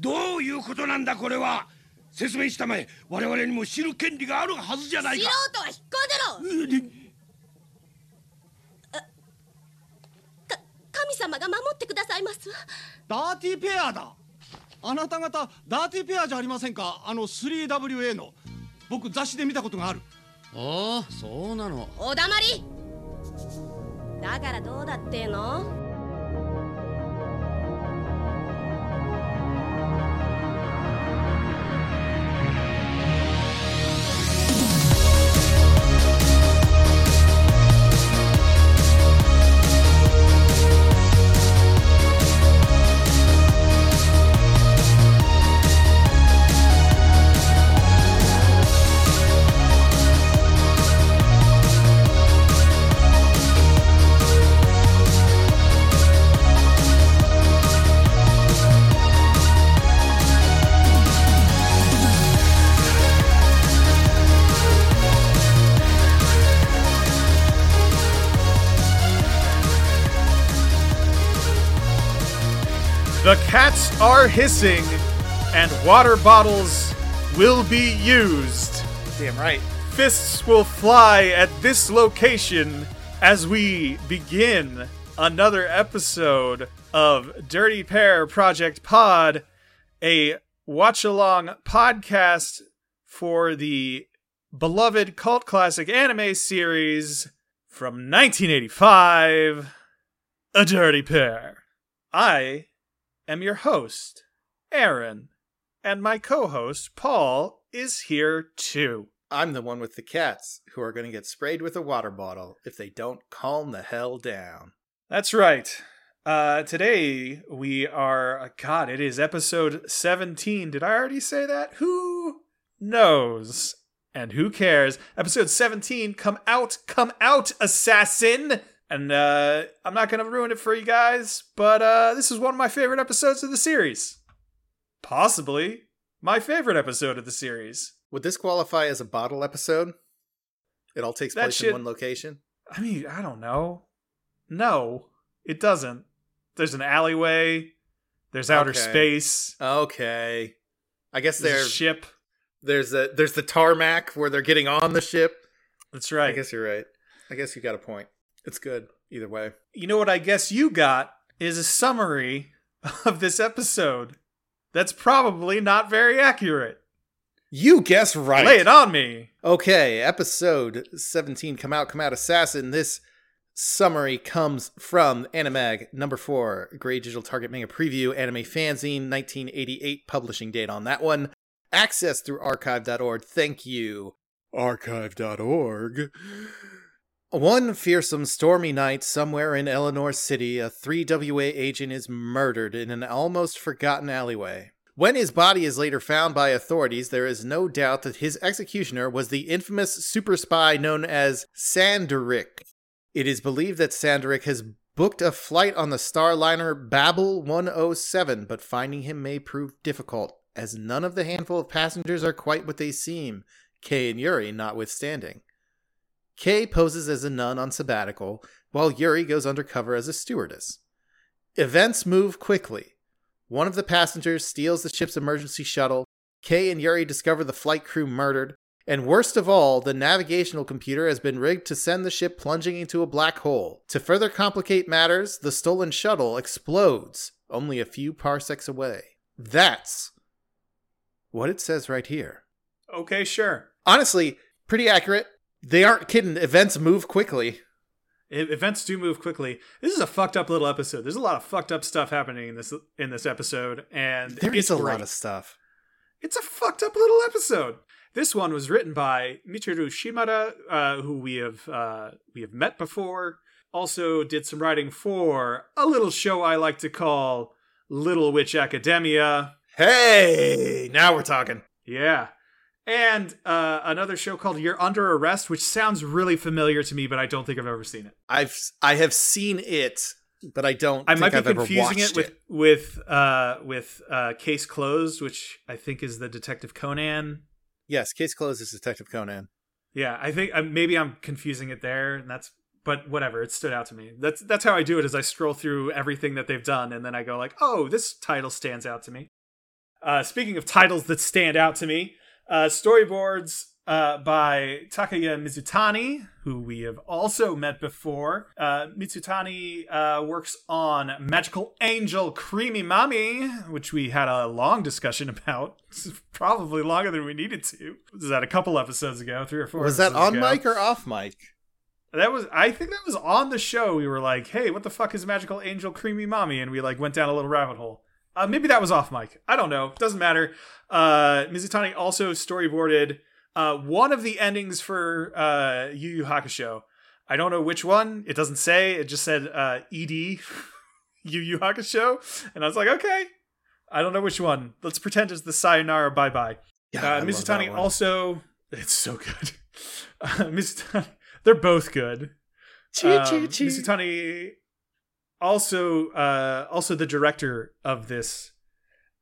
どういうことなんだこれは？説明したまえ。我々にも知る権利があるはずじゃない素か人は引っ込んでろか神様が守ってくださいますわ。ダーティーペアだ。あなた方ダーティーペアじゃありませんか？あの 3WA の。僕雑誌で見たことがある。ああそうなの。おだまり。だからどうだっての？Hissing, and water bottles will be used. Damn right. Fists will fly at this location as we begin another episode of Dirty Pair Project Pod, a watch along podcast for the beloved cult classic anime series from 1985, A Dirty Pair. I am your host, Aaron, and my co host, Paul, is here too. I'm the one with the cats who are going to get sprayed with a water bottle if they don't calm the hell down. That's right. Uh, today we are, uh, God, it is episode 17. Did I already say that? Who knows? And who cares? Episode 17, come out, come out, assassin! And uh, I'm not going to ruin it for you guys, but uh, this is one of my favorite episodes of the series. Possibly my favorite episode of the series. Would this qualify as a bottle episode? It all takes That place shit- in one location? I mean, I don't know. No, it doesn't. There's an alleyway. There's outer Okay. space. Okay. I guess There's a ship. there's the there's the tarmac where they're getting on the ship. That's right. I guess you're right. I guess you got a point. It's good either way. you know what I guess you got is a summary of this episode. That's probably not very accurate. You guess right. Lay it on me. Okay, episode 17 Come Out, Come Out Assassin. This summary comes from Animag number 4, Grey Digital Target Manga Preview, Anime Fanzine, 1988 publishing date on that one. Access through archive.org. Thank you. Archive.org. One fearsome stormy night somewhere in Eleanor City, a 3WA agent is murdered in an almost forgotten alleyway. When his body is later found by authorities, there is no doubt that his executioner was the infamous super spy known as Sanderick. It is believed that Sanderick has booked a flight on the starliner Babel 107, but finding him may prove difficult, as none of the handful of passengers are quite what they seem, Kei and Yuri notwithstanding. Kei poses as a nun on sabbatical, while Yuri goes undercover as a stewardess. Events move quickly. One of the passengers steals the ship's emergency shuttle. Kei and Yuri discover the flight crew murdered. And worst of all, the navigational computer has been rigged to send the ship plunging into a black hole. To further complicate matters, the stolen shuttle explodes only a few parsecs away. That's what it says right here. Okay, sure. Honestly, pretty accurate. They aren't kidding. Events move quickly. Events do move quickly. This is a fucked up little episode. There's a lot of fucked up stuff happening in this in this episode, and there is a great. lot of stuff. It's a fucked up little episode. This one was written by Michiru Shimada, uh, who we have uh, we have met before. Also, did some writing for a little show I like to call Little Witch Academia. Hey, now we're talking. Yeah. And uh, another show called You're Under Arrest, which sounds really familiar to me, but I don't think I've ever seen it. I've I have seen it, but I don't. I think might be I've confusing it with with uh, with uh, Case Closed, which I think is the Detective Conan. Yes, case closed is Detective Conan. Yeah, I think uh, maybe I'm confusing it there, and that's but whatever. It stood out to me. That's that's how I do it. Is I scroll through everything that they've done, and then I go like, oh, this title stands out to me. Uh, speaking of titles that stand out to me, uh, storyboards uh, by Takaya Mizutani, who we have also met before. Uh, Mizutani uh, works on Magical Angel Creamy Mommy, which we had a long discussion about. Probably longer than we needed to. Was that a couple episodes ago? Three or four. Was that on ago. mic or off mic? That was I think that was on the show. We were like, "Hey, what the fuck is Magical Angel Creamy Mommy?" and we like went down a little rabbit hole. Uh, maybe that was off mic. I don't know. Doesn't matter. Uh, Mizutani also storyboarded uh, one of the endings for uh, Yu Yu Hakusho. I don't know which one. It doesn't say. It just said uh, ED Yu Yu Hakusho, and I was like, okay. I don't know which one. Let's pretend it's the Sayonara Bye Bye. Yeah, Uh, I love that Mizutani also. It's so good. Uh, Mizutani, they're both good. Chee, Um, chee, chee. Mizutani also uh also the director of this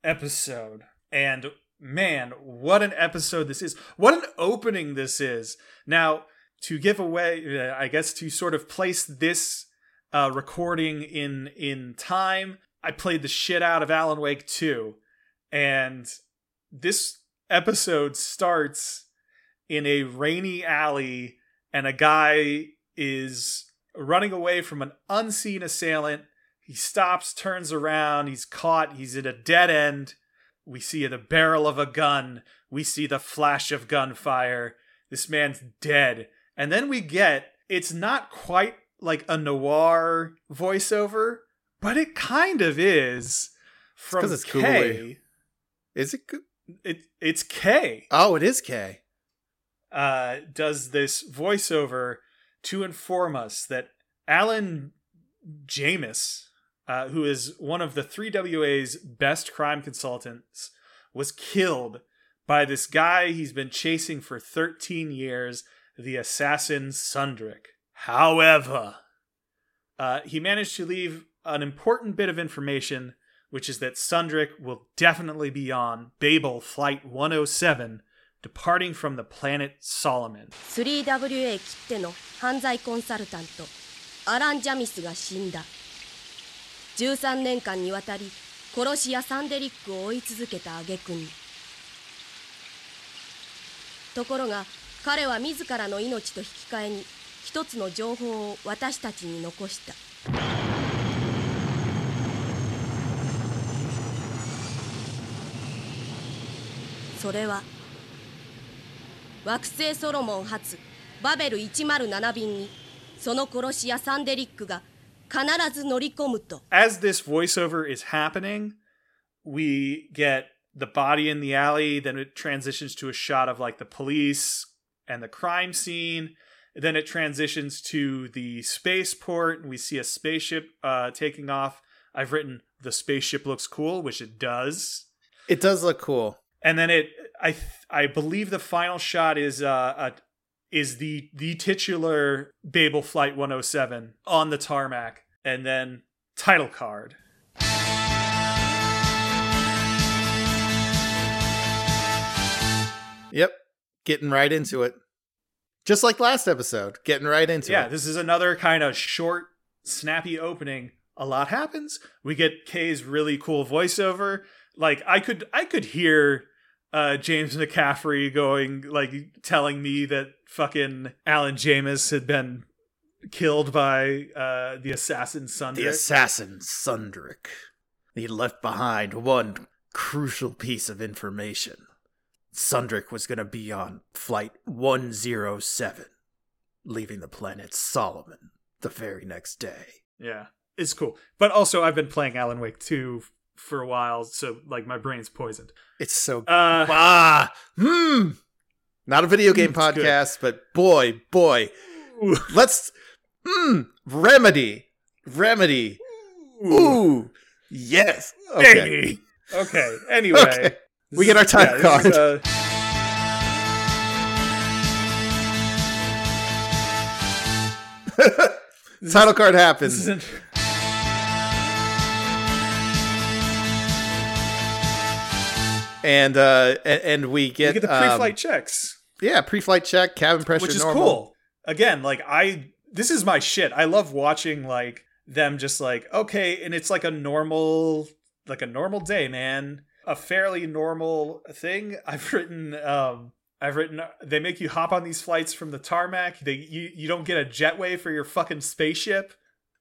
episode. And man what an episode this is. What an opening this is. Now to give away uh, i guess to sort of place this uh recording in in time i played the shit out of alan wake 2 and this episode starts in a rainy alley and a guy is running away from an unseen assailant. He stops, turns around, he's caught, he's at a dead end. We see the barrel of a gun, we see the flash of gunfire. This man's dead. And then we get it's not quite like a noir voiceover, but it kind of is from 'cause it's Kei. Is it? It, it's Kei Oh, it is Kei. uh, does this voiceover to inform us that Alan Jamis, uh, who is one of the 3WA's best crime consultants, was killed by this guy he's been chasing for 13 years, the assassin Sundrick. However, uh, he managed to leave an important bit of information, which is that Sundrick will definitely be on Babel Flight 107 departing from the planet Solomon. 3WA きっての犯罪コンサルタントアラン・ジャミスが死んだ。13年間にわたり殺し屋サンデリックを追い続けた挙句に。ところが彼は自らの命と引き換えに一つの情報を私たちに残した。それは惑星ソロモン発バベル107便にその殺し屋サンデリックが必ず乗り込むと As this voiceover is happening, we get the body in the alley, then it transitions to a shot of like the police and the crime scene. Then it transitions to the spaceport, and we see a spaceship uh, taking off. I've written the spaceship looks cool, which it does. It does look cool. and then it i th- i believe the final shot is uh, uh is the the titular babel flight 107 on the tarmac and then title card Yep. Getting right into it. Just like last episode, getting right into yeah it. Yeah, this is another kind of short snappy opening a lot happens we get Kei's really cool voiceover like i could i could hear uh james mccaffrey going like telling me that fucking alan jamis had been killed by uh the assassin son The assassin Sundrick. He left behind one crucial piece of information. Sundrick was going to be on flight 107, leaving the planet Solomon the very next day. Yeah, it's cool. But also, I've been playing Alan Wake 2 f- for a while, so like my brain's poisoned. It's so Uh, ah hmm. Not a video game It's good. podcast, but boy, boy, let's hmm remedy, remedy. Ooh, yes. Okay. baby. Okay. Anyway, Okay. We get our time yeah, is, card. uh, Title card this happens. And uh and, we get, get the um, pre-flight checks, yeah pre-flight check cabin pressure which is normal. cool. Again, like I, this is my shit. I love watching like them just like okay, and it's like a normal, like a normal day, man. a fairly normal thing. I've written um I've written they make you hop on these flights from the tarmac. They you, you don't get a jetway for your fucking spaceship.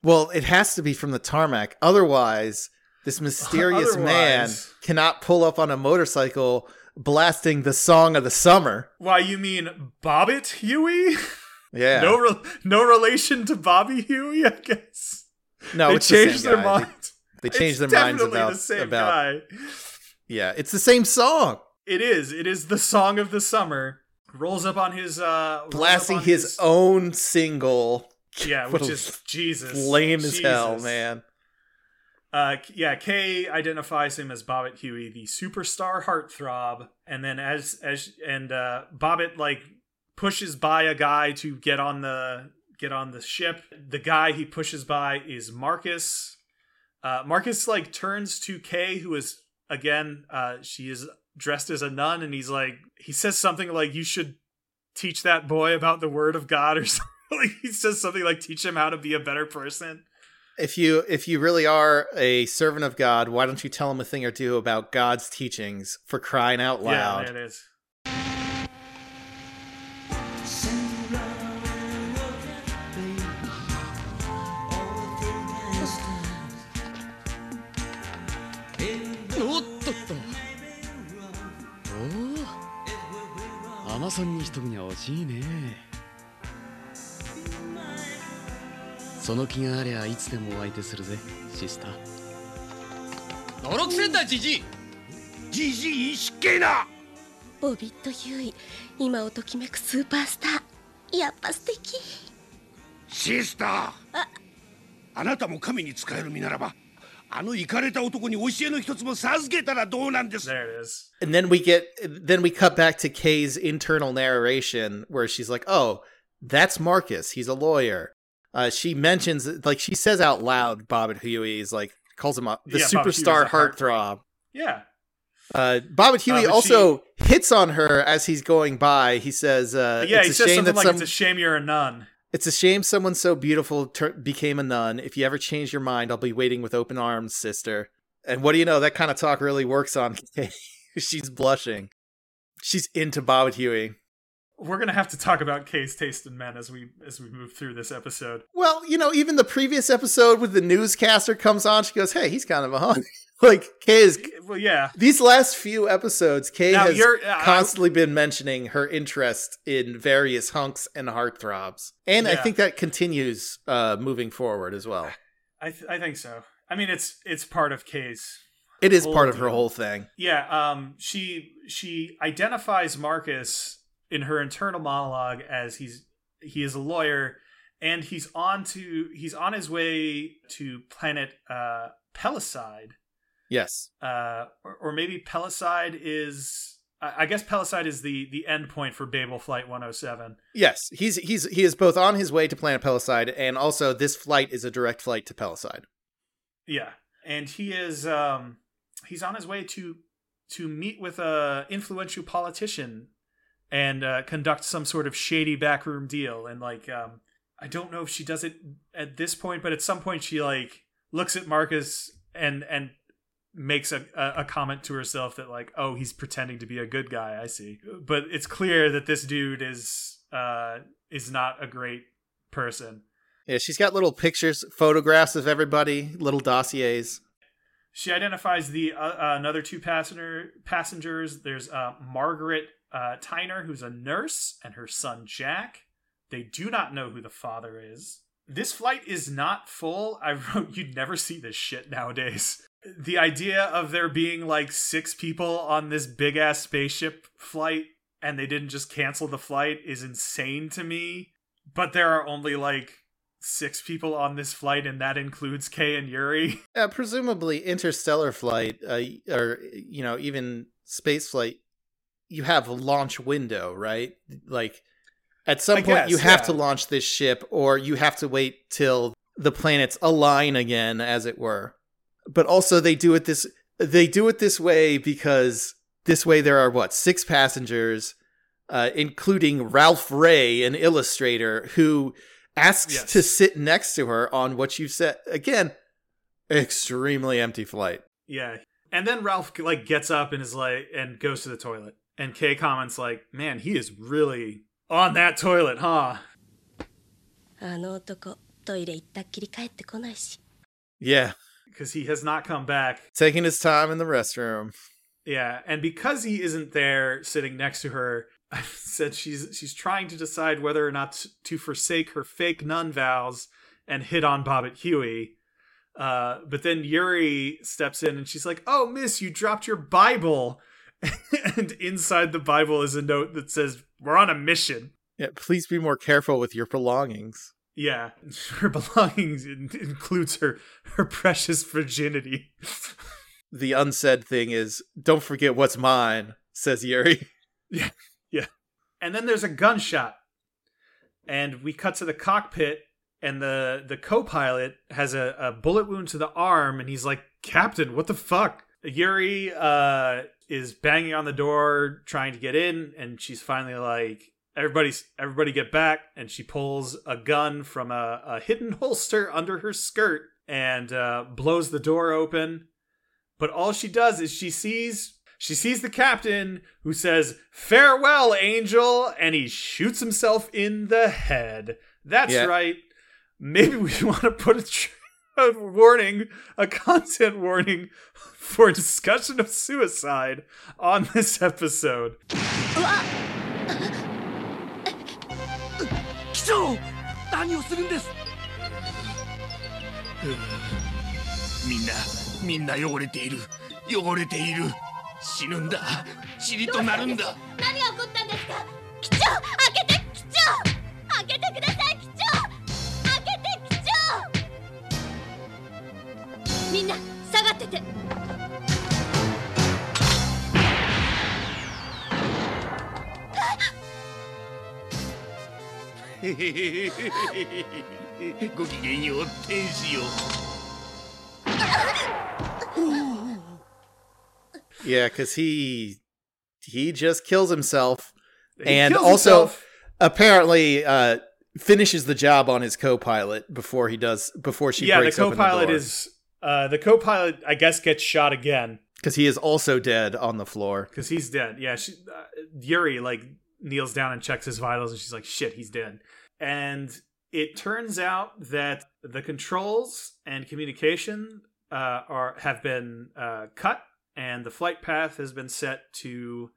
Well, it has to be from the tarmac. Otherwise, this mysterious man cannot pull up on a motorcycle blasting the song of the summer. Why you mean Bobbit Huey? Yeah. No re- no relation to Bobby Huey, I guess. no, they it's the same changed their mind. They, they changed It's their minds about the same about guy. Yeah, it's the same song. It is. It is the song of the summer. Rolls up on his uh Blasting on his own single. Yeah, which is Jesus. Lame as hell, man. Uh, yeah, Kei identifies him as Bobbit Huey, the superstar heartthrob, and then as as and uh, Bobbit like pushes by a guy to get on the get on the ship. The guy he pushes by is Marcus. Uh, Marcus like turns to Kei, who is again, uh, she is dressed as a nun, and he's like, he says something like, "You should teach that boy about the word of God," or something. like he says something like, "Teach him how to be a better person." If you if you really are a servant of God, why don't you tell him a thing or two about God's teachings for crying out Yeah, loud? there it is.おっとっとおおアマゾンにしとくには惜しいね その気がありゃいつでもお相手するぜシスター。登録センターじじいじじい失敬なボビット・ヒューイ今をときめくスーパースター。やっぱ素敵。シスター。あ。なたも神に仕える身ならばあのイかれた男に教えの一つも授けたらどうなんです。There it is. And then we get then we cut back to Kay's internal narration where she's like, "Oh, that's Marcus. He's a lawyer." Uh, she mentions like she says out loud, Bobbit Huey is like calls him a, the Yeah, Bobbit Huey is superstar heartthrob. Yeah. Uh, Bobbit Huey but also hits on her as he's going by. He says, uh, yeah, it's he a says shame something that like some, it's a shame you're a nun. It's a shame someone so beautiful tur- became a nun. If you ever change your mind, I'll be waiting with open arms, sister. And what do you know? That kind of talk really works on Kei. She's blushing. She's into Bobbit Huey. We're gonna have to talk about Kei's taste in men as we as we move through this episode. Well, you know, even the previous episode with the newscaster comes on, she goes, "Hey, he's kind of a hunk." like Kei is. Well, yeah. These last few episodes, Kei Now, has uh, constantly been mentioning her interest in various hunks and heartthrobs, and I think that continues uh, moving forward as well. I th- I think so. I mean, it's it's part of Kei's. It is part of her whole thing. Yeah. Um. She she identifies Marcus in her internal monologue as he's he is a lawyer and he's on to he's on his way to planet uh Pelicide. Yes. uh, or, or maybe Pelicide is. I guess Pelicide is the the end point for Babel Flight 107. Yes, he's he's he is both on his way to Planet Pelicide, and also this flight is a direct flight to Pelicide. Yeah, and he is um he's on his way to to meet with a influential politician and uh, conduct some sort of shady backroom deal. And like, um, I don't know if she does it at this point, but at some point she like looks at Marcus and and makes a, a, comment to herself that like, oh, he's pretending to be a good guy. I see, but it's clear that this dude is uh is not a great person. Yeah, she's got little pictures, photographs of everybody, little dossiers. She identifies the uh, uh, another two passenger passengers. There's uh, Margaret uh, Tyner, who's a nurse, and her son Jack. They do not know who the father is. This flight is not full. I wrote you'd never see this shit nowadays. The idea of there being like six people on this big ass spaceship flight and they didn't just cancel the flight is insane to me. But there are only like six people on this flight, and that includes Kei and Yuri. Uh, presumably, interstellar flight, uh, or you know, even space flight, you have a launch window, right? Like, at some I point, you have yeah. to launch this ship, or you have to wait till the planets align again, as it were. But also, they do it this they do it this way because this way there are what six passengers, uh, including Ralph Ray, an illustrator, who asks Yes. to sit next to her on what you said again extremely empty flight Yeah. And then Ralph like gets up and is like and goes to the toilet. And Kei comments like, "Man, he is really on that toilet, huh?" Yeah, Because he has not come back. Taking his time in the restroom. Yeah, and because he isn't there sitting next to her, I said she's she's trying to decide whether or not to forsake her fake nun vows and hit on Bobbit Huey. Uh, but then Yuri steps in and she's like, "Oh, miss, you dropped your Bible." and inside the Bible is a note that says, "We're on a mission." Yeah, please be more careful with your belongings. Yeah, her belongings in- includes her her precious virginity. The unsaid thing is, don't forget what's mine, says Yuri. Yeah, yeah. And then there's a gunshot and we cut to the cockpit and the the co-pilot has a, a bullet wound to the arm and he's like captain what the fuck yuri uh is banging on the door trying to get in and she's finally like everybody's everybody get back and she pulls a gun from a, a hidden holster under her skirt and uh, blows the door open. But all she does is she sees she sees the captain who says farewell angel and he shoots himself in the head. That's Yeah. right. Maybe we want to put a, tr- a warning a content warning for discussion of suicide on this episode みんな下がっててごきげんよう天使よ Yeah, because he he just kills himself He and kills also himself. apparently uh, finishes the job on his co-pilot before he does before she yeah the breaks open co-pilot the door. is uh the co-pilot i guess gets shot again because he is also dead on the floor. because he's dead. Yeah, she, uh, Yuri like kneels down and checks his vitals, and she's like, "Shit, he's dead." And it turns out that the controls and communication uh, are have been uh, cut, and the flight path has been set to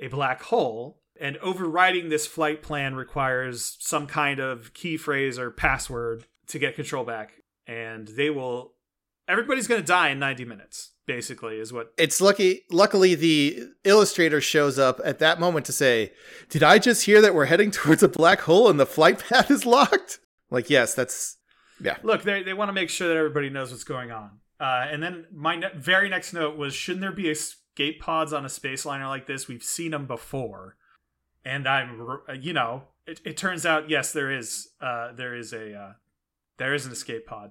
a black hole. And overriding this flight plan requires some kind of key phrase or password to get control back. And they will. Everybody's going to die in 90 minutes, basically, is what It's lucky. Luckily, the illustrator shows up at that moment to say, "Did I just hear that we're heading towards a black hole and the flight path is locked?" Like, yes, that's yeah. Look, they they want to make sure that everybody knows what's going on. Uh, and then my ne- very next note was, shouldn't there be escape pods on a space liner like this? We've seen them before, and I'm, you know, it, it turns out yes, there is, uh, there is a, uh, there is an escape pod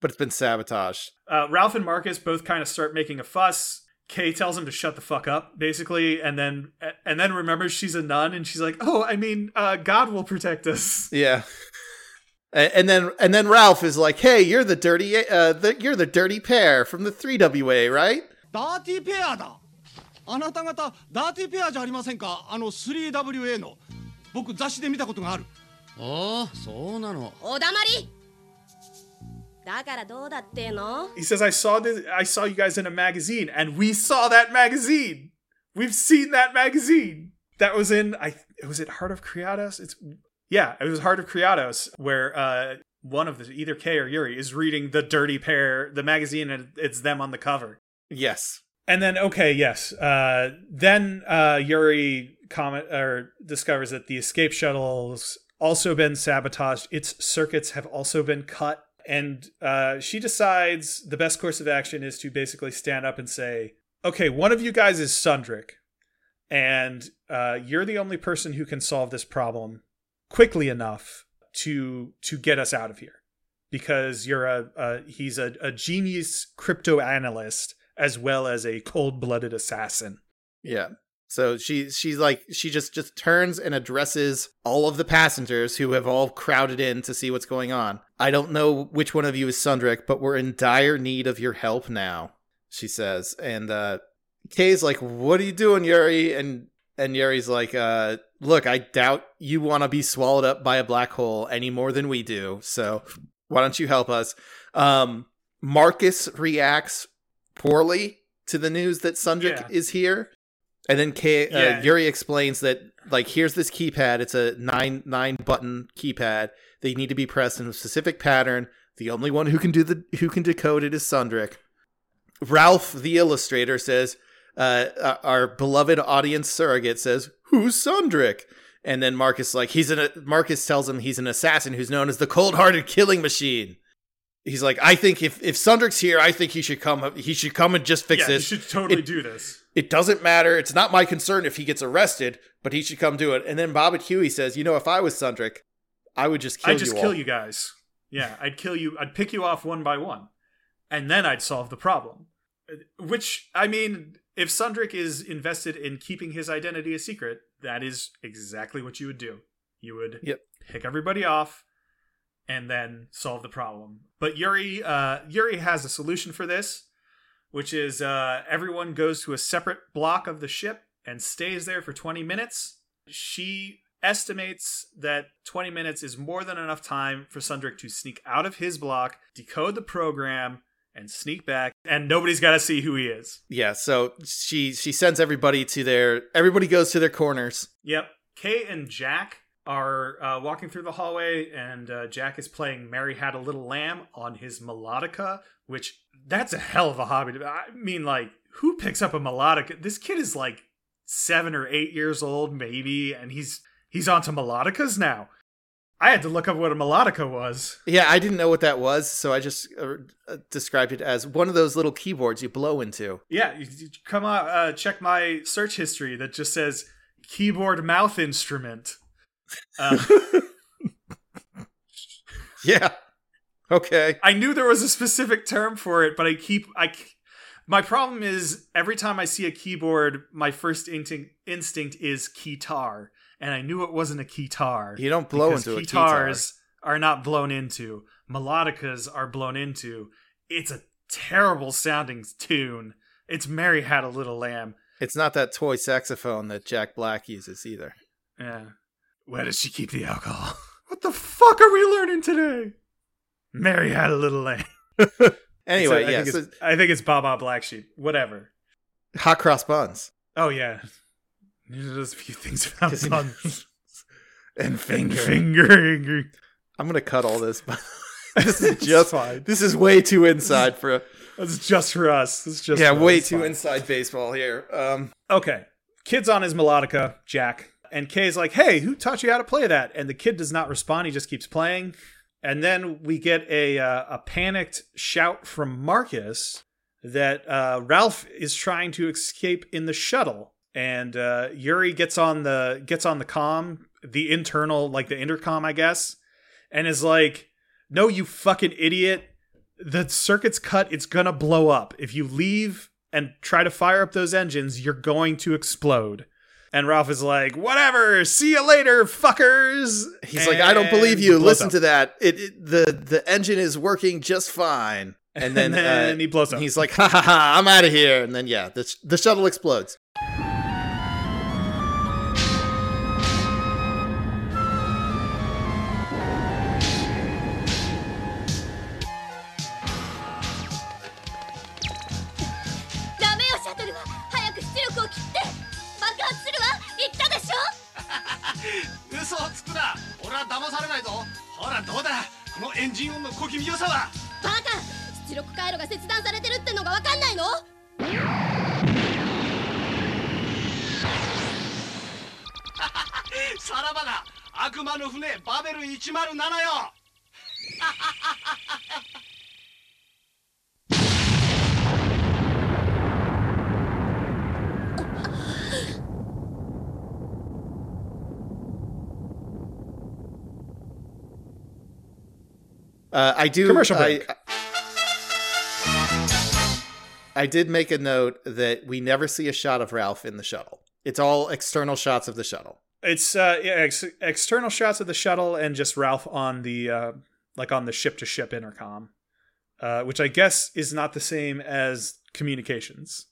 but it's been sabotaged. Uh, Ralph and Marcus both kind of start making a fuss. Kei tells him to shut the fuck up, basically, and then and then remembers she's a nun, and she's like, "Oh, I mean, uh, God will protect us." Yeah. And then and then Ralph is like, "Hey, you're the dirty uh, the, you're the dirty pair from the three WA, right?" Dirty pair だ。あなた方ダーティペアじゃありませんか。あの 3WA の僕雑誌で見たことがある。ああ、そうなの。お黙り。He says, "I saw this. I saw you guys in a magazine, and we saw that magazine. We've seen that magazine. That was in. I was it Heart of Kriatos. It's yeah, it was Heart of Kriatos, where uh, one of the either Kei or Yuri is reading the Dirty Pair, the magazine, and it's them on the cover. Yes. And then okay, yes. Uh, then uh, Yuri comment or discovers that the escape shuttle's also been sabotaged. Its circuits have also been cut, and uh, she decides the best course of action is to basically stand up and say, "Okay, one of you guys is Sundrick, and uh, you're the only person who can solve this problem quickly enough to to get us out of here." Because you're a, a he's a, a genius crypto analyst as well as a cold-blooded assassin. Yeah. So she she's like she just just turns and addresses all of the passengers who have all crowded in to see what's going on. I don't know which one of you is Sundrick, but we're in dire need of your help now. she says. And uh, Kei's like, "What are you doing, Yuri?" And and Yuri's like, uh, "Look, I doubt you want to be swallowed up by a black hole any more than we do. So why don't you help us?" Um, Marcus reacts poorly to the news that Sundrick Yeah. is here. And then Kei, uh, Yuri explains that like here's this keypad. It's a nine nine button keypad. They need to be pressed in a specific pattern. The only one who can do the who can decode it is Sundrick. Ralph, the illustrator, says, uh, uh, "Our beloved audience surrogate says, who's Sundrick?" And then Marcus like he's an Marcus tells him he's an assassin who's known as the cold-hearted killing machine. He's like, I think if if Sundrick's here, I think he should come. He should come and just fix yeah, you this. should totally It- do this. It doesn't matter. It's not my concern if he gets arrested, but he should come do it. And then Bobbit Huey says, "You know, if I was Sundrick, I would just kill I'd just you kill all." you guys. Yeah, I'd kill you. I'd pick you off one by one, and then I'd solve the problem. Which I mean, if Sundrick is invested in keeping his identity a secret, that is exactly what you would do. You would Yep. pick everybody off, and then solve the problem. But Yuri, uh, Yuri has a solution for this, which is uh, everyone goes to a separate block of the ship and stays there for 20 minutes. She estimates that 20 minutes is more than enough time for Sundrick to sneak out of his block, decode the program, and sneak back, and nobody's got to see who he is. Yeah, so she she sends everybody to their everybody goes to their corners. Yep. Kei and Jack are uh, walking through the hallway, and uh, Jack is playing Mary Had a Little Lamb on his melodica, which that's a hell of a hobby. to- I mean, like, who picks up a melodica? This kid is like seven or eight years old, maybe, and he's he's onto melodicas now. I had to look up what a melodica was. Yeah, I didn't know what that was, so I just uh, uh, described it as one of those little keyboards you blow into. Yeah, you, you come on, uh, check my search history that just says keyboard mouth instrument. Uh, Yeah. Okay. I knew there was a specific term for it, but I keep I. My problem is every time I see a keyboard, my first instinct instinct is keytar, and I knew it wasn't a keytar. You don't blow into a keytars are not blown into. Melodicas are blown into. It's a terrible sounding tune. It's Mary Had a Little Lamb. It's not that toy saxophone that Jack Black uses either. Yeah. Where does she keep the alcohol? What the fuck are we learning today? Mary had a little lamb. Anyway, I yeah, think, so it's, I think it's Baa Baa Black Sheep. Whatever. hot cross buns Oh yeah. There's a few things about 'Cause he- buns. and Finger, finger. finger. I'm gonna cut all this. But this is just fine. this is way too inside for a That's just for us. It's just yeah, way too fine. inside baseball here. Um, Okay. Kid's on his melodica, Jack. And Kei's like, hey, who taught you how to play that? And the kid does not respond. He just keeps playing. And then we get a, uh, a panicked shout from Marcus that uh, Ralph is trying to escape in the shuttle. And uh, Yuri gets on the gets on the com, the internal, like the intercom, I guess, and is like, "No, you fucking idiot! The circuit's cut. It's gonna blow up. If you leave and try to fire up those engines, you're going to explode." And Ralph is like, "Whatever. See you later, fuckers." he's like, I don't believe you. Listen up. to that. It, it the the engine is working just fine. And then, And then uh, he blows up. He's like, ha ha ha! I'm out of here. And then yeah, the the shuttle explodes. I do Commercial break. I did make a note that we never see a shot of Ralph in the shuttle. It's all external shots of the shuttle. It's uh, yeah, ex- external shots of the shuttle and just Ralph on the uh, like on the ship to ship intercom, uh, which I guess is not the same as communications.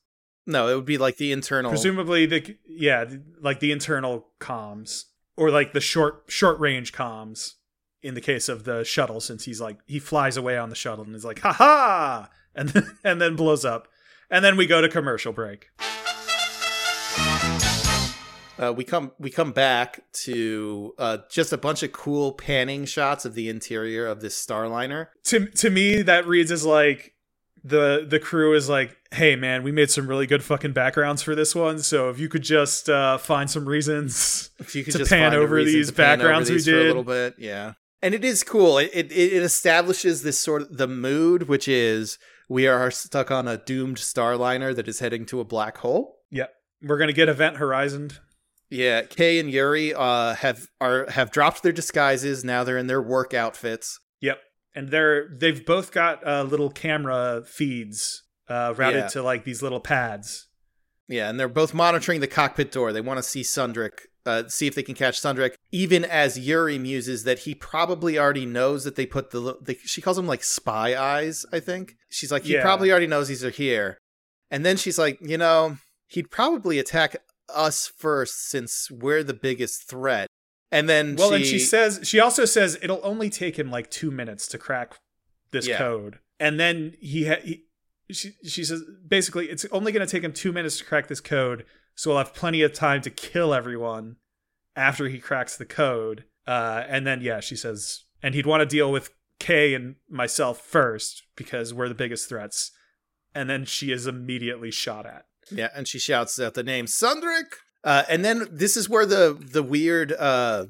No, it would be like the internal. Presumably the yeah, like the internal comms or like the short short range comms in the case of the shuttle since he's like he flies away on the shuttle and is like ha ha and then, and then blows up. And then we go to commercial break. Uh, we come we come back to uh, just a bunch of cool panning shots of the interior of this Starliner. To to me that reads as like the the crew is like, "Hey man, we made some really good fucking backgrounds for this one, so if you could just uh, find some reasons If you could To just pan over these to pan over backgrounds we these for a little bit, yeah. And it is cool. It, it it establishes this sort of the mood, which is we are stuck on a doomed Starliner that is heading to a black hole. Yep. We're going to get Event Horizon. Yeah, Kei and Yuri uh, have are have dropped their disguises. Now they're in their work outfits. Yep. And they're they've both got uh, little camera feeds uh, routed Yeah. to like these little pads. Yeah, and they're both monitoring the cockpit door. They want to see Sundrick, uh, see if they can catch Sundrick. Even as Yuri muses that he probably already knows that they put the, they, she calls them like spy eyes. I think she's like he Yeah. probably already knows these are here. And then she's like, you know, he'd probably attack us first since we're the biggest threat. And then Well, she, and she says she also says it'll only take him like two minutes to crack this Yeah. code, and then he, ha- he she she says basically it's only going to take him two minutes to crack this code, so we'll have plenty of time to kill everyone after he cracks the code. Uh, and then yeah, she says, and he'd want to deal with Kei and myself first because we're the biggest threats. And then she is immediately shot at. Yeah, and she shouts out the name Sundrick. Uh, and then this is where the the weird uh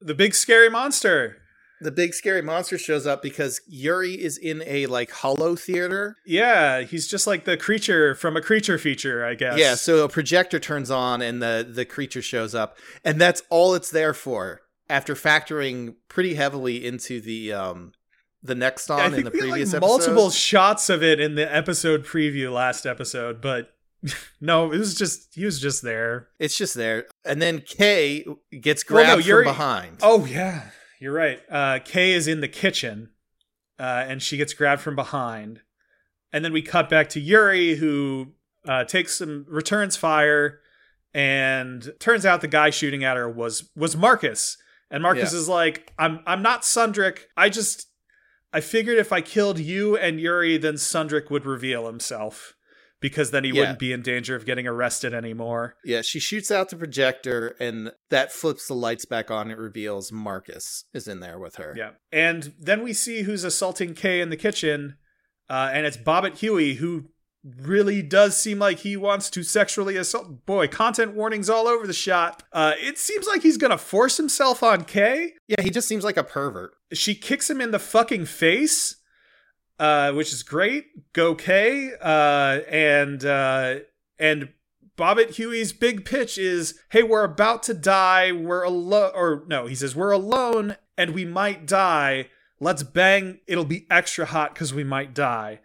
The big scary monster. The big scary monster shows up because Yuri is in a like hollow theater. Yeah, he's just like the creature from a creature feature, I guess. Yeah, so a projector turns on and the the creature shows up, and that's all it's there for. After factoring pretty heavily into the um the next on think in the previous like, episode. multiple shots of it in the episode preview last episode, but no, it was just he was just there. It's just there, and then Kei gets Well, grabbed no, Yuri- from behind. Oh yeah, you're right. Uh, Kei is in the kitchen, uh, and she gets grabbed from behind, and then we cut back to Yuri, who uh, takes some returns fire, and turns out the guy shooting at her was was Marcus, and Marcus Yeah. is like, "I'm I'm not Sundrick. I just I figured if I killed you and Yuri, then Sundrick would reveal himself." Because then he Yeah. wouldn't be in danger of getting arrested anymore. Yeah, she shoots out the projector, and that flips the lights back on. It reveals Marcus is in there with her. Yeah. And then we see who's assaulting Kei in the kitchen, uh, and it's Bobbit Huey, who really does seem like he wants to sexually assault. Boy, content warnings all over the shot. Uh, it seems like he's gonna force himself on Kei. Yeah, he just seems like a pervert. She kicks him in the fucking face, uh, which is great. Go Kei, uh, and uh, and Bobbit Huey's big pitch is, "Hey, we're about to die. We're alone." Or no, he says, "We're alone, and we might die. Let's bang. It'll be extra hot because we might die."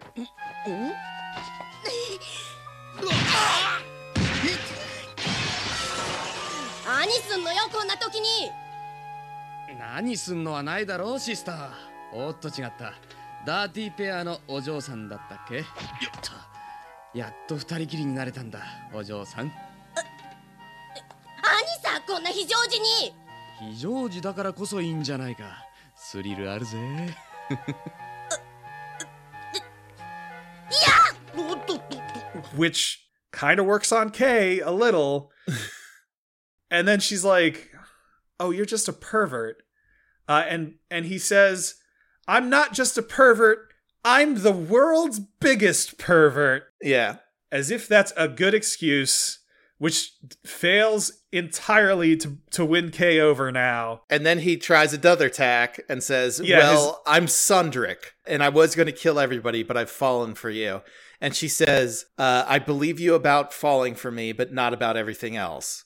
何すんのはないだろうシスターおっと違った ダーティペアのお嬢さんだったっけ？やっと二人きりになれたんだお嬢さん。兄さんこんな非常時に。非常時だからこそいいんじゃないか。スリルあるぜ。いや！っおっとっと which kind of works on K a little. And then she's like oh you're just a pervert、and and he says I'm not just a pervert, I'm the world's biggest pervert. Yeah. As if that's a good excuse, which fails entirely to, to win Kei over now. And then he tries another tack and says, yeah, Well, his- I'm Sundrick, and I was going to kill everybody, but I've fallen for you. And she says, uh, I believe you about falling for me, but not about everything else.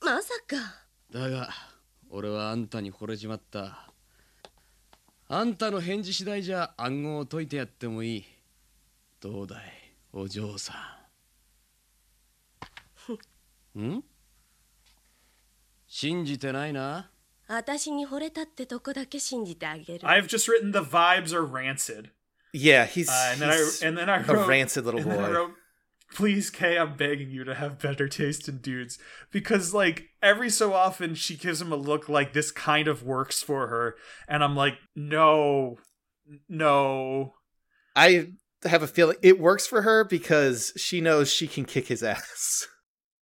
まさか。だが。俺はあんたに惚れちまったあんたの返事次第じゃ暗号を解いてやってもいいどうだいお嬢さんん信じてないな私に惚れたってとこだけ信じてあげる I've just written the vibes are rancid. Yeah, he's, Uh, and then I he's and then I a wrote rancid little and then I boy. Please, Kei, I'm begging you to have better taste in dudes because, like, every so often she gives him a look like this kind of works for her, and I'm like, no, no. I have a feeling it works for her because she knows she can kick his ass.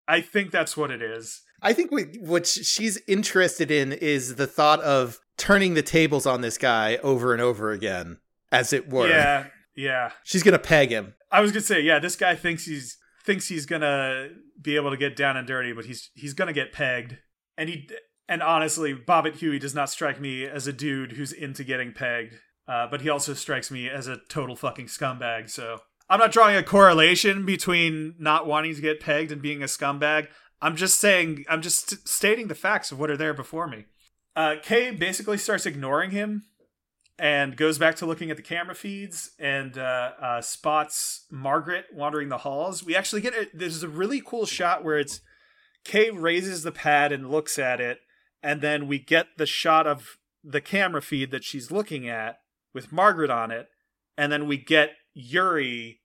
I think that's what it is. I think what, what she's interested in is the thought of turning the tables on this guy over and over again, as it were. Yeah, yeah. She's gonna peg him. I was gonna say, yeah, this guy thinks he's thinks he's gonna be able to get down and dirty, but he's he's gonna get pegged. And he and honestly, Bobbit Huey does not strike me as a dude who's into getting pegged. Uh, but he also strikes me as a total fucking scumbag. So I'm not drawing a correlation between not wanting to get pegged and being a scumbag. I'm just saying, I'm just st- stating the facts of what are there before me. Uh, Kei basically starts ignoring him and goes back to looking at the camera feeds and uh, uh, spots Margaret wandering the halls. We actually get it. There's a really cool shot where it's Kei raises the pad and looks at it, and then we get the shot of the camera feed that she's looking at with Margaret on it, and then we get Yuri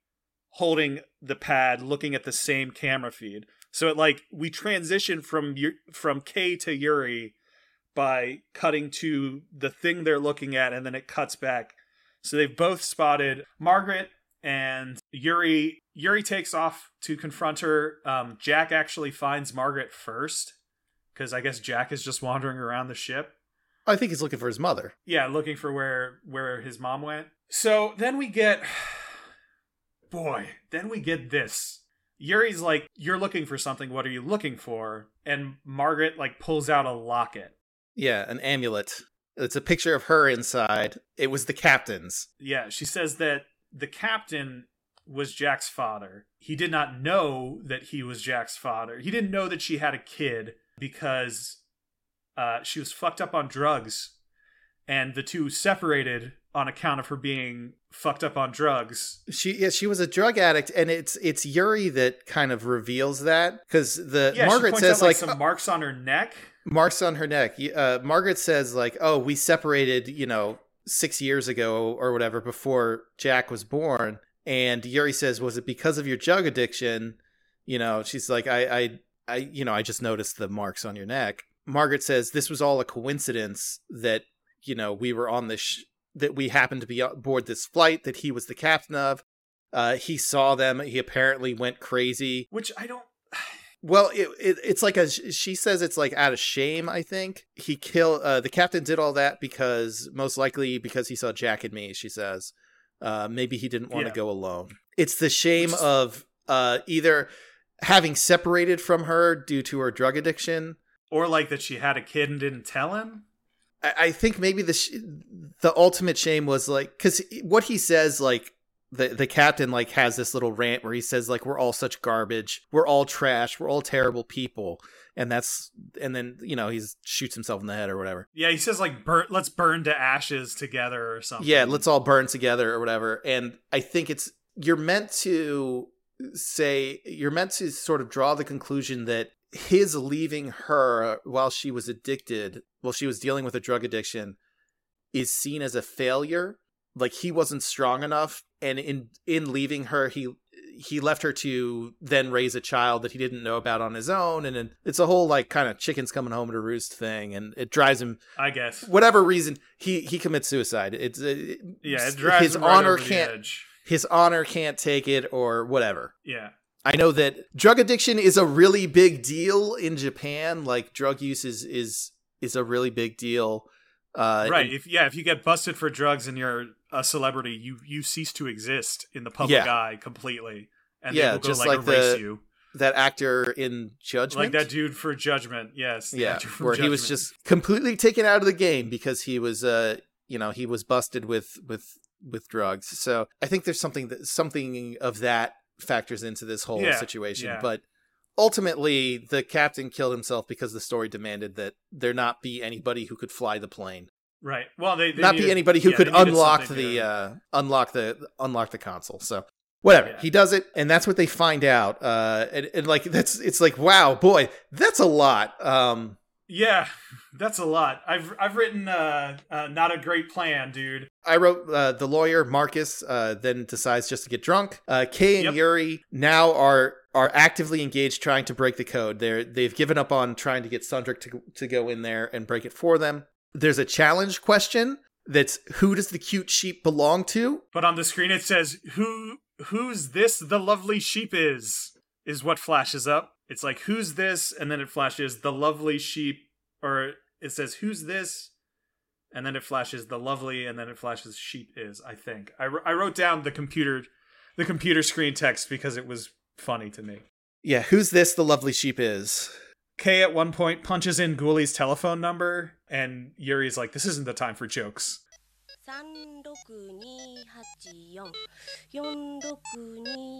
holding the pad looking at the same camera feed. So it like we transition from from Kei to Yuri by cutting to the thing they're looking at and then it cuts back. So they've both spotted Margaret and Yuri. Yuri takes off to confront her. Um, Jack actually finds Margaret first because I guess Jack is just wandering around the ship. I think he's looking for his mother. Yeah, looking for where where his mom went. So then we get boy, then we get this. Yuri's like, "You're looking for something. What are you looking for?" And Margaret like pulls out a locket. Yeah, an amulet. It's a picture of her inside. It was the captain's. Yeah, she says that the captain was Jack's father. He did not know that he was Jack's father. He didn't know that she had a kid because uh, she was fucked up on drugs, and the two separated on account of her being fucked up on drugs. She yeah, she was a drug addict, and it's it's Yuri that kind of reveals that because the Yeah, Margaret says out, like, like, some marks on her neck. Marks on her neck. Uh, Margaret says like, "Oh, we separated, you know, six years ago or whatever before Jack was born." And Yuri says, "Was it because of your drug addiction?" You know, she's like, "I, I, I, you know, I just noticed the marks on your neck." Margaret says, "This was all a coincidence that you know we were on this." Sh- that we happened to be aboard this flight that he was the captain of. Uh, he saw them. He apparently went crazy. Which I don't. Well, it, it it's like a she says it's like out of shame. I think he killed uh, the captain did all that because most likely because he saw Jack and me. She says uh, maybe he didn't want to Yeah. go alone. It's the shame Which of uh, either having separated from her due to her drug addiction. Or like that she had a kid and didn't tell him. I, I think maybe the sh- the ultimate shame was like because what he says like the the captain like has this little rant where he says like we're all such garbage we're all trash we're all terrible people and that's and then you know he shoots himself in the head or whatever Yeah, he says like burn. Let's burn to ashes together or something. yeah let's all burn together or whatever and i think it's you're meant to say you're meant to sort of draw the conclusion that his leaving her while she was addicted while she was dealing with a drug addiction is seen as a failure like he wasn't strong enough and in in leaving her he he left her to then raise a child that he didn't know about on his own and it's a whole like kind of chickens coming home to roost thing and it drives him I guess. whatever reason he he commits suicide it's it, Yeah, it drives his him right honor can't his honor can't take it or whatever Yeah. I know that drug addiction is a really big deal in Japan. Like drug use is is is a really big deal. Uh, right. and- If yeah, if you get busted for drugs and you're a celebrity, you you cease to exist in the public Yeah. eye completely, and Yeah, they will go just like, like erase the you, that actor in Judgment, like that dude for Judgment. Yes. yeah, where he was just completely taken out of the game because he was, uh, you know, he was busted with with with drugs. So I think there's something that something of that factors into this whole Yeah, situation. yeah. But ultimately, the captain killed himself because the story demanded that there not be anybody who could fly the plane. Right. Well, they, they not needed- be anybody who yeah, could unlock the uh unlock the unlock the console so whatever Yeah. he does it and that's what they find out uh and, and like that's it's like wow boy that's a lot um Yeah, that's a lot. I've I've written uh, uh not a great plan, dude. I wrote uh, the lawyer Marcus uh, then decides just to get drunk. Uh, Kei and Yep. Yuri now are are actively engaged trying to break the code. They're they've given up on trying to get Sundrick to to go in there and break it for them. There's a challenge question that's who does the cute sheep belong to? But on the screen it says who who's this the lovely sheep is is what flashes up. It's like who's this and then it flashes the lovely sheep or it says who's this and then it flashes the lovely and then it flashes sheep is I think. I, I wrote down the computer the computer screen text because it was funny to me. Yeah, who's this? The lovely sheep is. Kei at one point punches in Gooley's telephone number and Yuri's like this isn't the time for jokes.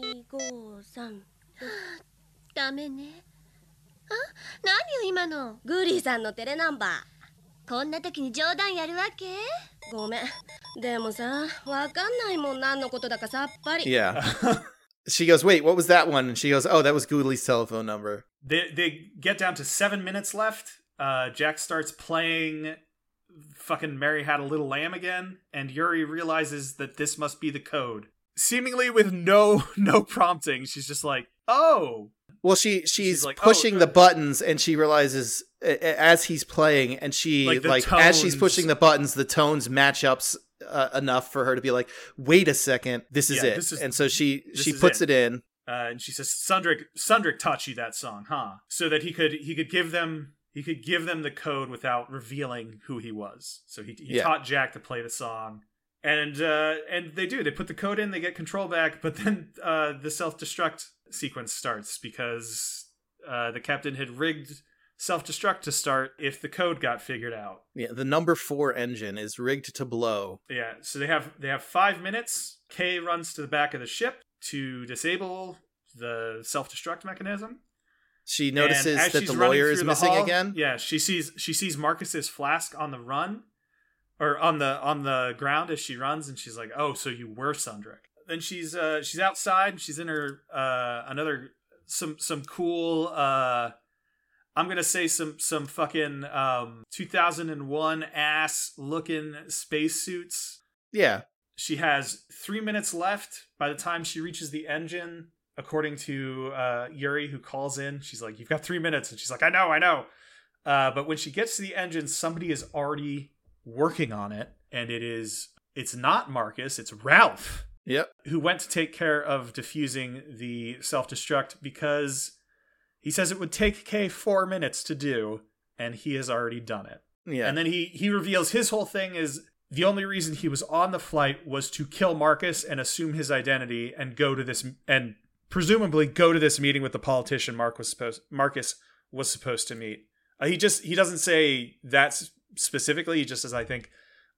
362846253ダメねあ何よ今のグーリーさんのテレナンバーこんな時に冗談やるわけごめんでもさわかんないもん何のことだかさっぱり Yeah. she goes, wait, what was that one? And she goes, oh, that was Goodley's telephone number. They they get down to seven minutes left. uh, Jack starts playing fucking Mary Had a Little Lamb again, and Yuri realizes that this must be the code. Seemingly with no no prompting, she's just like, "Oh, Well, she she's, like, oh, pushing uh, the buttons, and she realizes as he's playing, and she Like like, as she's pushing the buttons, the tones match up uh, enough for her to be like, "Wait a second, this is Yeah, it." this is- and so she she puts it. it in. Uh, and she says, "Sundrick, Sundrick taught you that song, huh? So that he could he could give them he could give them the code without revealing who he was. So he, he Yeah. taught Jack to play the song, and uh, and they do. They put the code in, they get control back, but then uh, the self destruct sequence starts because uh, the captain had rigged self destruct to start if the code got figured out. Yeah, the number four engine is rigged to blow. Yeah, so they have they have five minutes. Kei runs to the back of the ship to disable the self destruct mechanism. She notices that the lawyer is the missing hall- again. Yeah, she sees she sees Marcus's flask on the run, or on the on the ground as she runs, and she's like, "Oh, so you were Sundrick." Then she's uh she's outside. She's in her uh another some some cool uh I'm gonna say some some fucking um 2001 ass looking spacesuits Yeah, she has three minutes left by the time she reaches the engine according to uh, yuri who calls in she's like you've got three minutes and she's like i know i know. Uh, but when she gets to the engine somebody is already working on it and it is it's not marcus it's ralph yep. who went to take care of diffusing the self-destruct because he says it would take Kei four minutes to do and he has already done it. Yeah, and then he he reveals his whole thing is the only reason he was on the flight was to kill Marcus and assume his identity and go to this and presumably go to this meeting with the politician Mark was supposed Marcus was supposed to meet. Uh, he just he doesn't say that specifically. He just says I think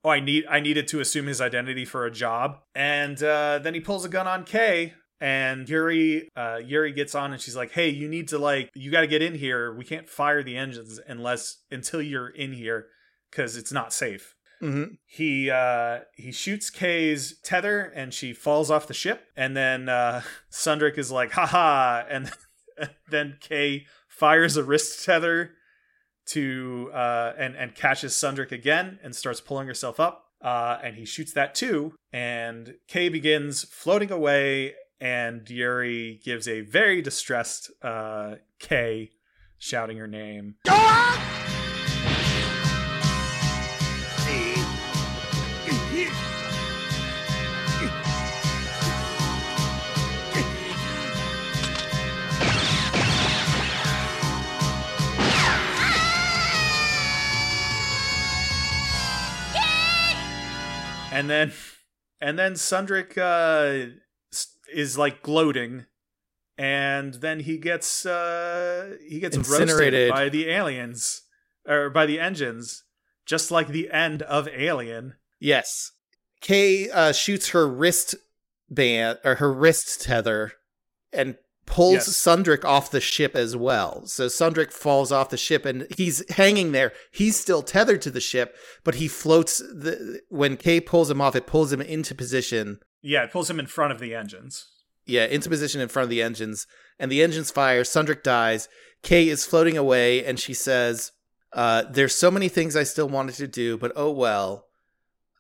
oh I need I needed to assume his identity for a job and uh, then he pulls a gun on Kei and Yuri uh, Yuri gets on and she's like hey you need to like you got to get in here we can't fire the engines unless until you're in here because it's not safe hmm he uh he shoots Kei's tether and she falls off the ship. And then uh Sundrick is like haha. And then Kei fires a wrist tether to uh and and catches Sundrick again and starts pulling herself up. Uh and he shoots that too. And Kei begins floating away and Yuri gives a very distressed uh Kei shouting her name and then and then Sundrick uh, is like gloating, and then he gets uh, he gets roasted by the aliens or by the engines, just like the end of Alien. Yes. Kei uh, shoots her wrist band or her wrist tether and pulls Yes. Sundrick off the ship as well. So Sundrick falls off the ship and he's hanging there. He's still tethered to the ship, but he floats the when Kei pulls him off, it pulls him into position. Yeah, it pulls him in front of the engines. Yeah, into position in front of the engines, and the engines fire. Sundrick dies. Kei is floating away, and she says, Uh, there's so many things I still wanted to do, but oh well.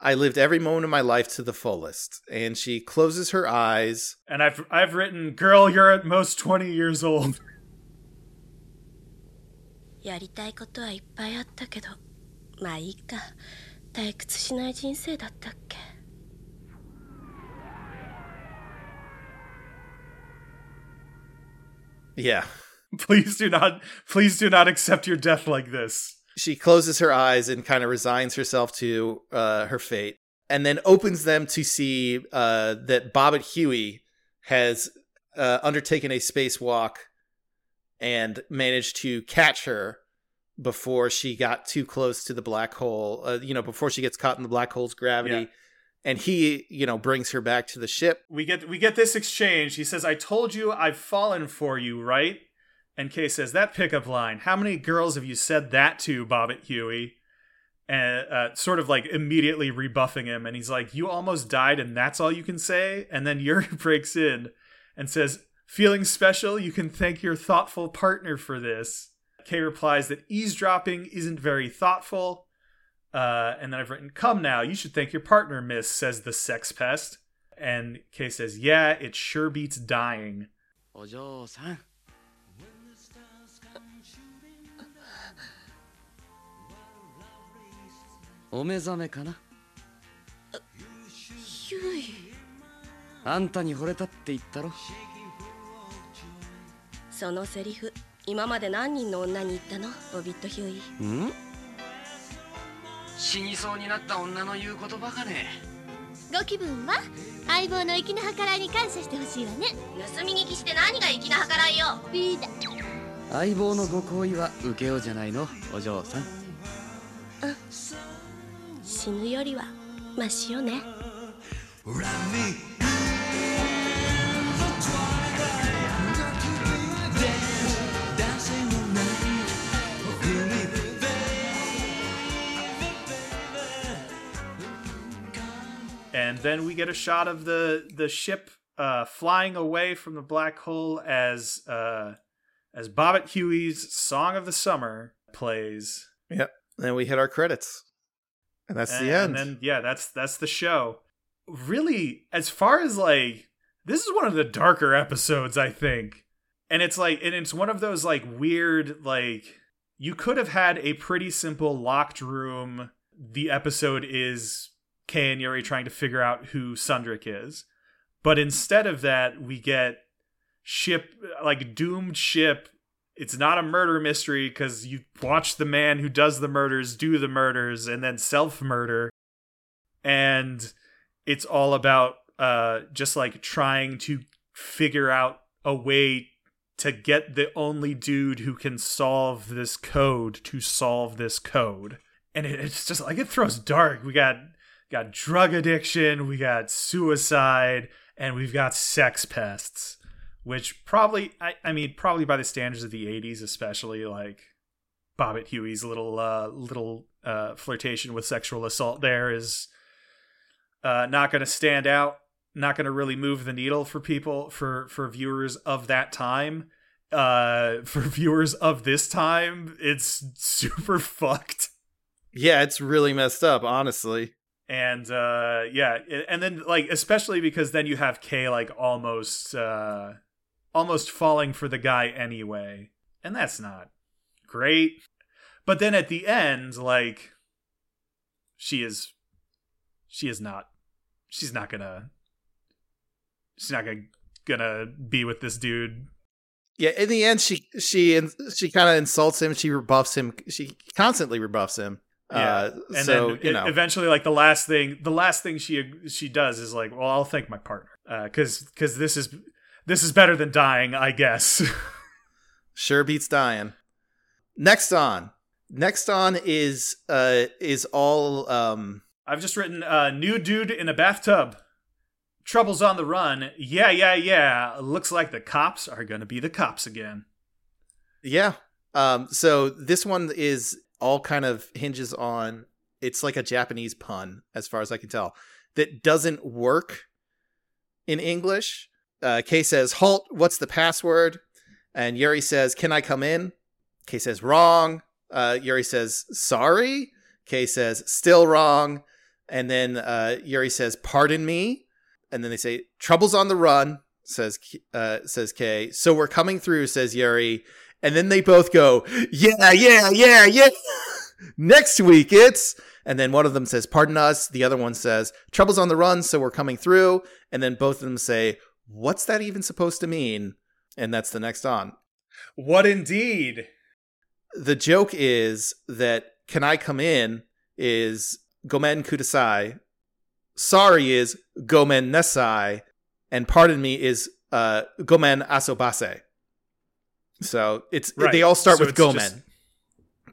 I lived every moment of my life to the fullest. And she closes her eyes. And I've I've written, "Girl, you're at most 20 years old." やりたいことはいっぱいあったけどまあいいか退屈しない人生だったっけ Yeah. Please do not please do not accept your death like this. She closes her eyes and kind of resigns herself to uh, her fate, and then opens them to see uh, that Bobbit Huey has uh, undertaken a spacewalk and managed to catch her before she got too close to the black hole. Uh, you know, before she gets caught in the black hole's gravity. Yeah. And he, you know, brings her back to the ship. We get we get this exchange. He says, "I told you I've fallen for you, right?" And Kei says, That pickup line, how many girls have you said that to, Bobbit Huey? And uh, sort of like immediately rebuffing him. And he's like, You almost died, and that's all you can say? And then Yuri breaks in and says, Feeling special? You can thank your thoughtful partner for this. Kei replies that eavesdropping isn't very thoughtful. Uh, and then I've written, Come now, you should thank your partner, miss, says the sex pest. And Kei says, Yeah, it sure beats dying. お目覚めかな？ヒュイあんたに惚れたって言ったろ？そのセリフ今まで何人の女に言ったの？ボビット・ヒュイん？死にそうになった女の言う言葉かね？ご気分は相棒の粋な計らいに感謝してほしいわね。盗み聞きして何が粋な計らいよ？ビーダ相棒のご好意は受けようじゃないの？お嬢さん死ぬよりはマシよね And then we get a shot of the the ship uh, flying away from the black hole as uh, as Bobbit Huey's "Song of the Summer" plays. Yep. Then we hit our credits. And that's and, the end. And then yeah, that's that's the show. Really, as far as like this is one of the darker episodes, I think. And it's like and it's one of those like weird like you could have had a pretty simple locked room. The episode is Kei and Yuri trying to figure out who Sundrick is. But instead of that, we get ship like doomed ship. It's not a murder mystery because you watch the man who does the murders do the murders and then self murder. And it's all about uh just like trying to figure out a way to get the only dude who can solve this code to solve this code. And it, it's just like it throws dark. We got got drug addiction, we got suicide, and we've got sex pests. Which probably I, I mean, probably by the standards of the eighties, especially like Bobbit Huey's little uh little uh flirtation with sexual assault there is uh not gonna stand out, not gonna really move the needle for people for for viewers of that time. Uh for viewers of this time, it's super fucked. yeah, it's really messed up, honestly. and uh yeah and then like especially because then you have Kei like almost uh almost falling for the guy anyway and that's not great but then at the end like she is she is not she's not gonna she's not gonna gonna be with this dude Yeah, in the end, she she she kind of insults him. She rebuffs him. She constantly rebuffs him. Uh, and so then you know, eventually like the last thing the last thing she she does is like well i'll thank my partner because because this is this is better than dying i guess. Sure beats dying. Next on, next on is uh is all um i've just written uh new dude in a bathtub. Troubles on the run. Yeah yeah yeah. Looks like the cops are gonna be the cops again. Yeah. Um so this one is all kind of hinges on it's like a Japanese pun as far as I can tell that doesn't work in English. Uh, Kei says, "Halt! What's the password?" And Yuri says, "Can I come in?" Kei says, "Wrong." Uh, Yuri says, sorry. Kei says, still wrong. And then uh, Yuri says, pardon me. And then they say, trouble's on the run, says uh, says Kei. So we're coming through, says Yuri. And then they both go, yeah, yeah, yeah, yeah. Next week it's. And then one of them says, pardon us. The other one says, trouble's on the run, so we're coming through. And then both of them say, what's that even supposed to mean? And that's the next on. What indeed? the joke is that can I come in is Gomen Kudasai. Sorry is Gomen Nasai. And pardon me is uh, Gomen Asobase. So it's Right. they all start So with Gomen. just-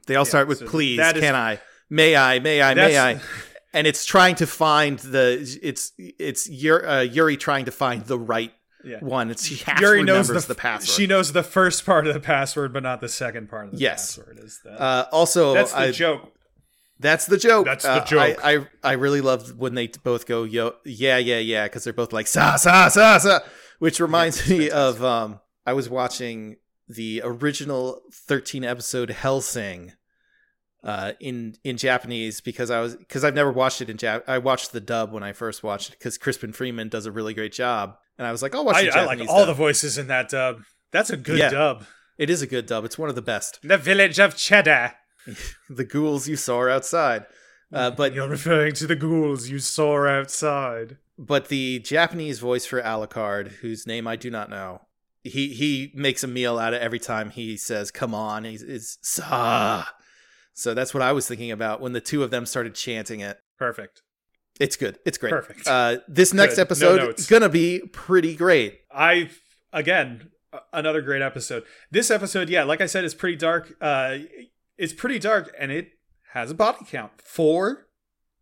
they all Yeah, start with so please, that is- can I? May I? May I? May I? And it's trying to find the it's it's Yuri, uh, Yuri trying to find the right Yeah. one. It's she Yuri knows the, the, password. She knows the first part of the password, but not the second part of the Yes. password. Is that? uh, also, that's the I, joke. That's the joke. That's the Uh, joke. I, I I really love when they both go yo yeah yeah yeah because they're both like sa sa sa sa, which reminds me of um I was watching the original thirteen episode Hellsing, uh in in Japanese because I was because I've never watched it in Jap. I watched the dub when I first watched it because Crispin Freeman does a really great job, and I was like I'll watch I, I like all dub. the voices in that dub. That's a good Yeah. dub. It is a good dub. It's one of the best. The village of Cheddar. The ghouls you saw outside, uh, but You're referring to the ghouls you saw outside. but the Japanese voice for Alucard, whose name I do not know, he he makes a meal out of every time he says "come on." He's it's sa. So that's what I was thinking about when the two of them started chanting it. Perfect. It's good. It's great. Perfect. Uh, this next Good. No episode notes. gonna be pretty great. I again another great episode. This episode, yeah, like I said, is pretty dark. Uh, it's pretty dark, and it has a body count four,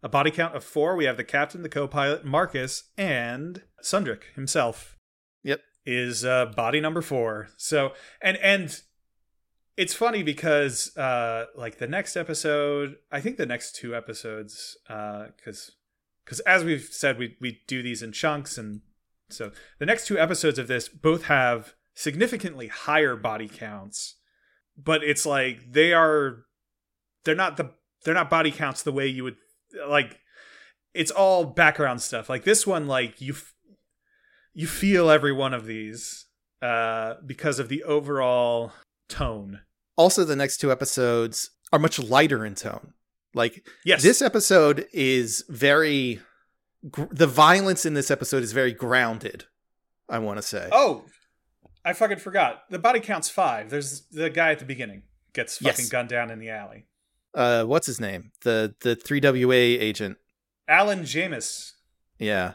a body count of four. We have the captain, the co-pilot, Marcus, and Sundrick himself. Yep. is uh, body number four. So and and it's funny because uh, like the next episode, I think the next two episodes, because because as we've said, we we do these in chunks and so the next two episodes of this both have significantly higher body counts, but it's like they are they're not the they're not body counts the way you would like it's all background stuff. Like this one like you f- you feel every one of these uh because of the overall tone. Also, the next two episodes are much lighter in tone. Like Yes. this episode is very gr- the violence in this episode is very grounded. I want to say. Oh, I fucking forgot. The body count's 5. There's the guy at the beginning gets fucking Yes. gunned down in the alley. Uh, what's his name? The the three WA agent. Alan Jamis. Yeah.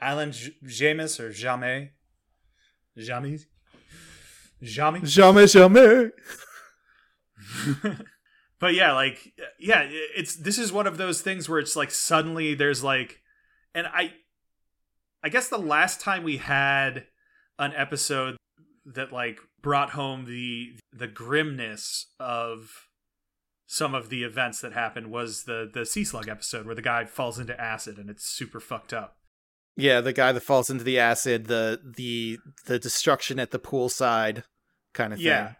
Alan J- Jamis or Jamais. Jamais. Jamais. Jamais, jamais. but yeah, like yeah, it's this is one of those things where it's like suddenly there's like and I I guess the last time we had an episode that like brought home the the grimness of some of the events that happened was the the sea slug episode where the guy falls into acid and it's super fucked up. Yeah, the guy that falls into the acid, the the the destruction at the poolside kind of thing. Yeah.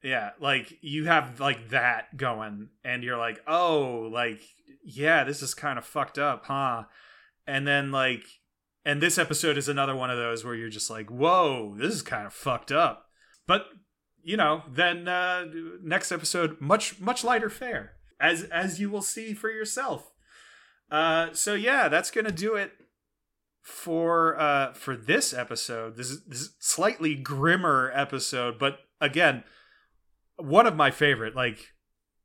Yeah, like you have like that going and you're like, "Oh, like yeah, this is kind of fucked up, huh?" And then like and this episode is another one of those where you're just like, "Whoa, this is kind of fucked up." But, you know, then uh next episode much much lighter fare as as you will see for yourself. Uh so yeah, that's going to do it for uh for this episode. This is, this is slightly grimmer episode, but again, one of my favorite, like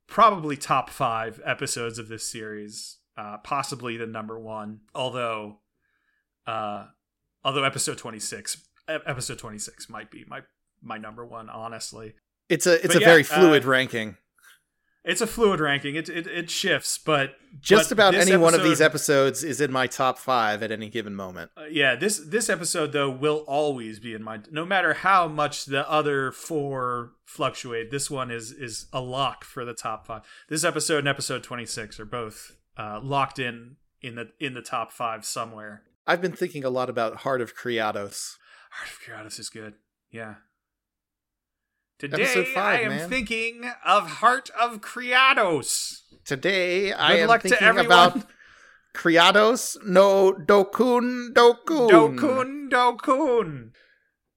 probably top five episodes of this series. Uh, possibly the number one. Although, uh, although episode twenty six, episode twenty six might be my my number one. Honestly, It's a it's But a yeah, very uh, fluid ranking. It's a fluid ranking. It it, it shifts, but Just but about any one of these episodes is in my top five at any given moment. Uh, yeah, this this episode though will always be in my no matter how much the other four fluctuate. This one is is a lock for the top five. This episode and episode twenty six are both uh, locked in in the in the top five somewhere. I've been thinking a lot about Heart of Kriatos. Heart of Keratos is good. Yeah, Today five, I am man. thinking of Heart of Criados. Today I Good am luck to thinking about Criados no Dokun Dokun. Dokun Dokun.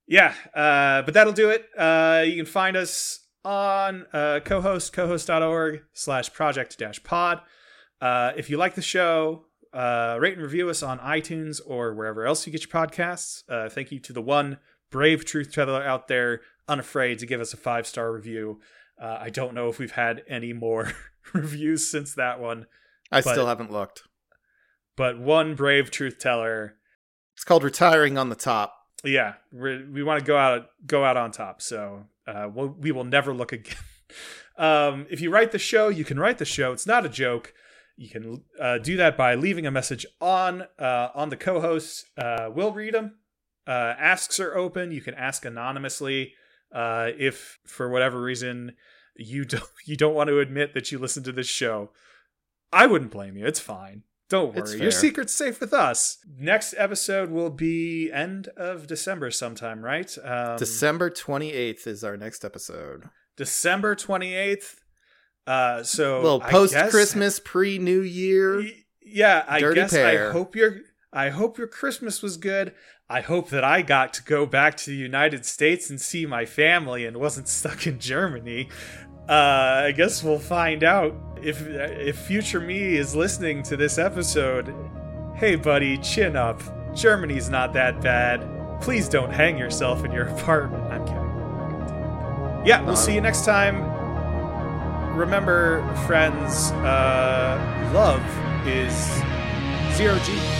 Yeah, uh, but that'll do it. Uh, you can find us on uh, co-host, cohost.org slash project dash pod. Uh, if you like the show, uh, rate and review us on iTunes or wherever else you get your podcasts. Uh, thank you to the one brave truth teller out there, unafraid to give us a five-star review. Uh, I don't know if we've had any more reviews since that one, I but- still haven't looked. but one brave truth teller. It's called retiring on the top. yeah we we want to go out go out on top so uh we'll, we will never look again. Um if you write the show you can write the show. It's not a joke. You can uh, do that by leaving a message on uh, on the co-hosts. Uh, we'll read them uh, asks are open. You can ask anonymously uh, if for whatever reason you don't you don't want to admit that you listen to this show i wouldn't blame you. It's fine. Don't worry. Your secret's safe with us. Next episode will be end of december sometime right? Um, December 28th is our next episode. december 28th uh so A little post Christmas, pre New Year. Y- yeah i Dirty guess pair. i hope your i hope your christmas was good i hope that i got to go back to the united states and see my family and wasn't stuck in germany. Uh i guess we'll find out. If if future me is listening to this episode hey buddy chin up. Germany's not that bad. Please don't hang yourself in your apartment. I'm kidding. Yeah we'll see you next time. Remember friends uh love is zero g